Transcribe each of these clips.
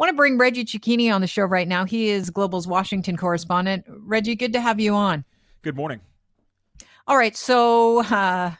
want to bring Reggie Cecchini on the show right now. He is Global's Washington correspondent. Reggie, good to have you on. Good morning. All right. So, uh,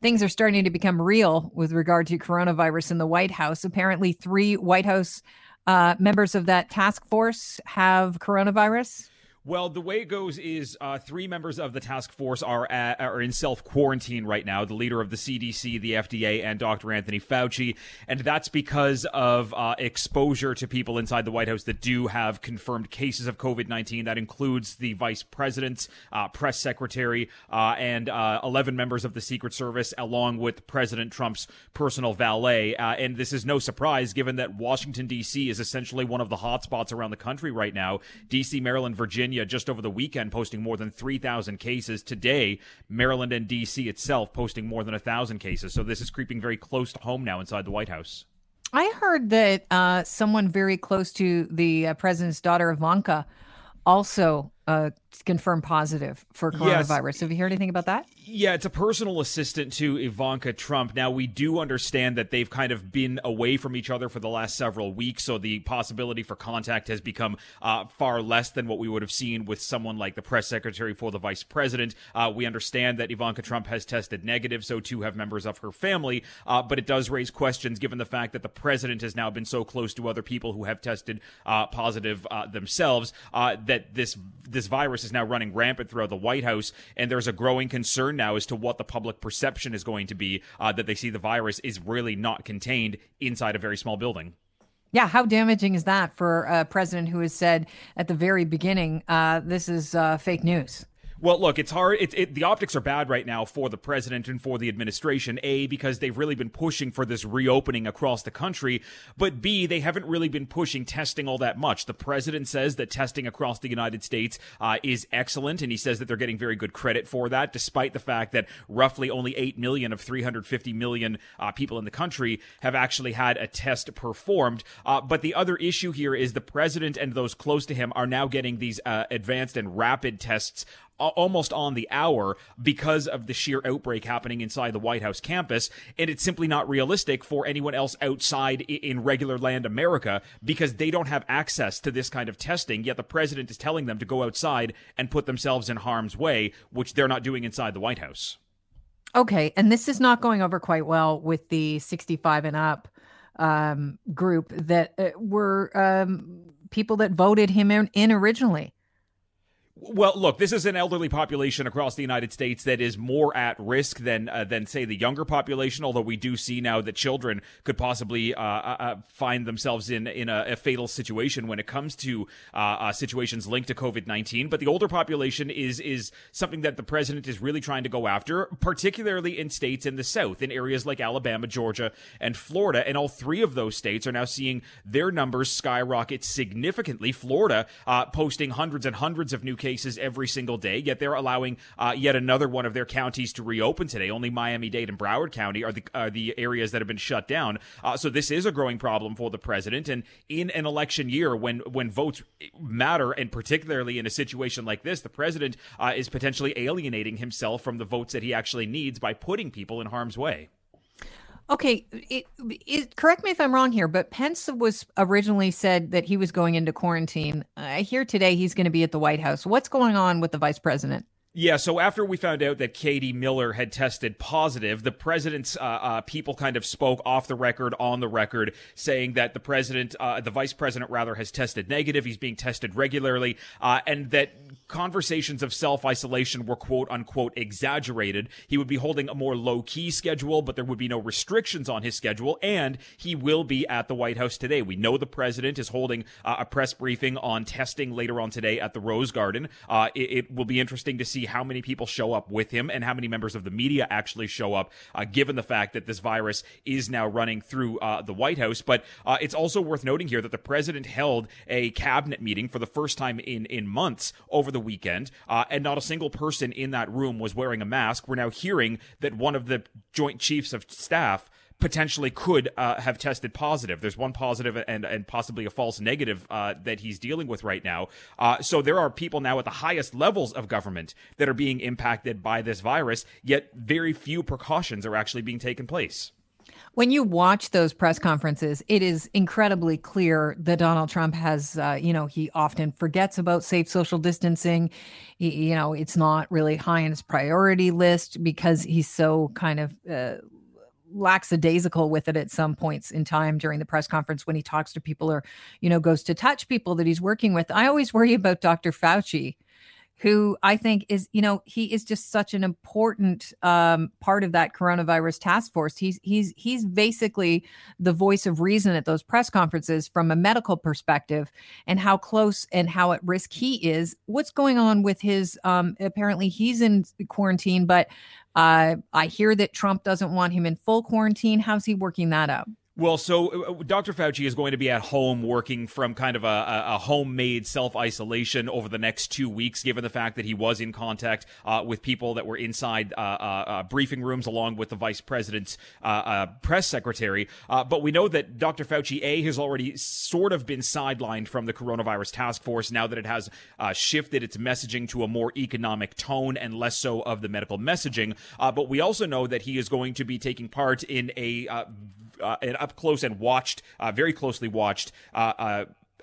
things are starting to become real with regard to coronavirus in the White House. Apparently, three White House uh, members of that task force have coronavirus. Well, the way it goes is uh, three members of the task force are at, are in self quarantine right now. The leader of the CDC, the FDA, and Dr. Anthony Fauci, and that's because of uh, exposure to people inside the White House that do have confirmed cases of COVID nineteen. That includes the vice president, uh, press secretary, uh, and uh, eleven members of the Secret Service, along with President Trump's personal valet. Uh, and this is no surprise, given that Washington D.C. is essentially one of the hotspots around the country right now. D.C., Maryland, Virginia Virginia just over the weekend posting more than 3,000 cases. Today, Maryland and D.C. itself posting more than 1,000 cases. So this is creeping very close to home now inside the White House. I heard that uh, someone very close to the uh, president's daughter, Ivanka, also uh, confirmed positive for coronavirus. Yes. Have you heard anything about that? Yeah, it's a personal assistant to Ivanka Trump. Now, we do understand that they've kind of been away from each other for the last several weeks, so the possibility for contact has become uh, far less than what we would have seen with someone like the press secretary for the vice president. Uh, we understand that Ivanka Trump has tested negative, so too have members of her family, uh, but it does raise questions given the fact that the president has now been so close to other people who have tested uh, positive uh, themselves uh, that this this virus is now running rampant throughout the White House, and there's a growing concern now as to what the public perception is going to be uh, that they see the virus is really not contained inside a very small building. Yeah, how damaging is that for a president who has said at the very beginning, uh, this is uh, fake news? Well, look, it's hard. It, the optics are bad right now for the president and for the administration. A, because they've really been pushing for this reopening across the country. But B, they haven't really been pushing testing all that much. The president says that testing across the United States uh, is excellent, and he says that they're getting very good credit for that, despite the fact that roughly only 8 million of 350 million uh, people in the country have actually had a test performed. Uh, but the other issue here is the president and those close to him are now getting these uh, advanced and rapid tests almost on the hour because of the sheer outbreak happening inside the White House campus. And it's simply not realistic for anyone else outside in regular land America because they don't have access to this kind of testing. Yet the president is telling them to go outside and put themselves in harm's way, which they're not doing inside the White House. Okay. And this is not going over quite well with the 65 and up um, group that uh, were um, people that voted him in, in originally. Well, look, this is an elderly population across the United States that is more at risk than uh, than say the younger population. Although we do see now that children could possibly uh, uh, uh find themselves in in a, a, fatal situation when it comes to uh, uh, situations linked to COVID nineteen. But the older population is is something that the president is really trying to go after, particularly in states in the South, in areas like Alabama, Georgia, and Florida. And all three of those states are now seeing their numbers skyrocket significantly. Florida posting hundreds and hundreds of new cases every single day, yet they're allowing uh, yet another one of their counties to reopen today. Only Miami Dade and Broward County are the, are the areas that have been shut down. Uh, so this is a growing problem for the president. And in an election year, when, when votes matter, and particularly in a situation like this, the president uh, is potentially alienating himself from the votes that he actually needs by putting people in harm's way. Okay, it, it, correct me if I'm wrong here, but Pence was originally said that he was going into quarantine. I hear today he's going to be at the White House. What's going on with the vice president? Yeah, so after we found out that Katie Miller had tested positive, the president's uh, uh, people kind of spoke off the record, on the record, saying that the president, uh, the vice president rather, has tested negative. He's being tested regularly, uh, and that conversations of self isolation were quote unquote exaggerated. He would be holding a more low key schedule, but there would be no restrictions on his schedule, and he will be at the White House today. We know the president is holding uh, a press briefing on testing later on today at the Rose Garden. Uh, it, it will be interesting to see how many people show up with him and how many members of the media actually show up, uh, given the fact that this virus is now running through uh, the White House. But uh, it's also worth noting here that the president held a cabinet meeting for the first time in, in months over the weekend, uh, and not a single person in that room was wearing a mask. We're now hearing that one of the Joint Chiefs of Staff potentially could uh, have tested positive. There's one positive and and possibly a false negative uh, that he's dealing with right now. Uh, so there are people now at the highest levels of government that are being impacted by this virus. Yet very few precautions are actually being taken place. When you watch those press conferences, it is incredibly clear that Donald Trump has, uh, you know, he often forgets about safe social distancing. He, you know, it's not really high on his priority list because he's so kind of uh, lackadaisical with it at some points in time during the press conference when he talks to people or, you know, goes to touch people that he's working with. I always worry about Dr. Fauci who I think is, you know, he is just such an important um, part of that coronavirus task force. He's he's he's basically the voice of reason at those press conferences from a medical perspective, and how close and how at risk he is. What's going on with his? Um, apparently, he's in quarantine, but uh, I hear that Trump doesn't want him in full quarantine. How's he working that out? Well, so uh, uh, Dr. Fauci is going to be at home working from kind of a, a homemade self isolation over the next two weeks, given the fact that he was in contact uh, with people that were inside uh, uh, uh briefing rooms, along with the vice president's press secretary. but we know that Dr. Fauci A has already sort of been sidelined from the coronavirus task force now that it has shifted its messaging to a more economic tone and less so of the medical messaging. but we also know that he is going to be taking part in a uh, an up close and watched, uh, very closely watched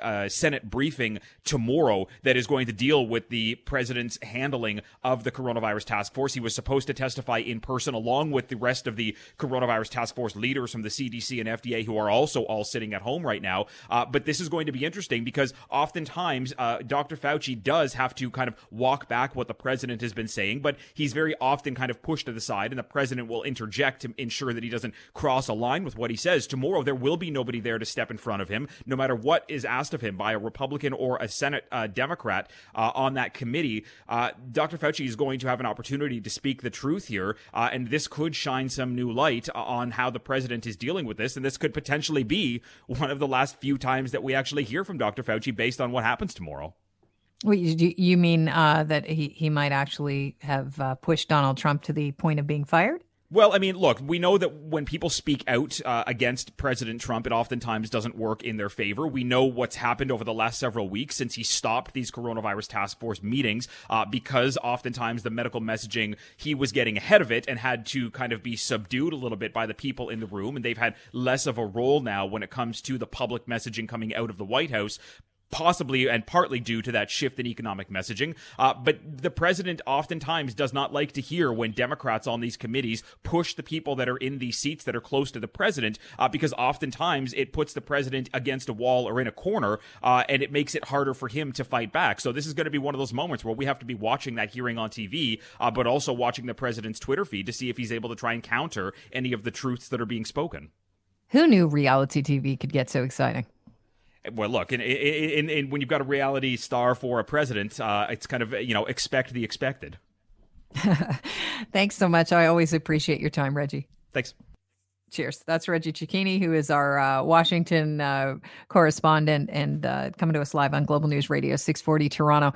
uh, Senate briefing tomorrow that is going to deal with the president's handling of the coronavirus task force. He was supposed to testify in person along with the rest of the coronavirus task force leaders from the CDC and FDA who are also all sitting at home right now. Uh, but this is going to be interesting because oftentimes uh, Dr. Fauci does have to kind of walk back what the president has been saying, but he's very often kind of pushed to the side, and the president will interject to ensure that he doesn't cross a line with what he says. Tomorrow, there will be nobody there to step in front of him, no matter what is asked asked of him by a Republican or a Senate uh, Democrat uh, on that committee, uh, Dr. Fauci is going to have an opportunity to speak the truth here, uh, and this could shine some new light on how the president is dealing with this, and this could potentially be one of the last few times that we actually hear from Dr. Fauci based on what happens tomorrow. Wait, you mean uh, that he, he might actually have uh, pushed Donald Trump to the point of being fired? Well, I mean, look, we know that when people speak out uh, against President Trump, it oftentimes doesn't work in their favor. We know what's happened over the last several weeks since he stopped these coronavirus task force meetings uh, because oftentimes the medical messaging, he was getting ahead of it and had to kind of be subdued a little bit by the people in the room. And they've had less of a role now when it comes to the public messaging coming out of the White House possibly and partly due to that shift in economic messaging. Uh, but the president oftentimes does not like to hear when Democrats on these committees push the people that are in these seats that are close to the president, uh, because oftentimes it puts the president against a wall or in a corner, uh, and it makes it harder for him to fight back. So this is going to be one of those moments where we have to be watching that hearing on TV, uh, but also watching the president's Twitter feed to see if he's able to try and counter any of the truths that are being spoken. Who knew reality TV could get so exciting? Well, look, in, when you've got a reality star for a president, uh, it's kind of you know expect the expected. Thanks so much. I always appreciate your time, Reggie. Thanks. Cheers. That's Reggie Cecchini, who is our uh, Washington uh, correspondent and uh, coming to us live on Global News Radio 640 Toronto.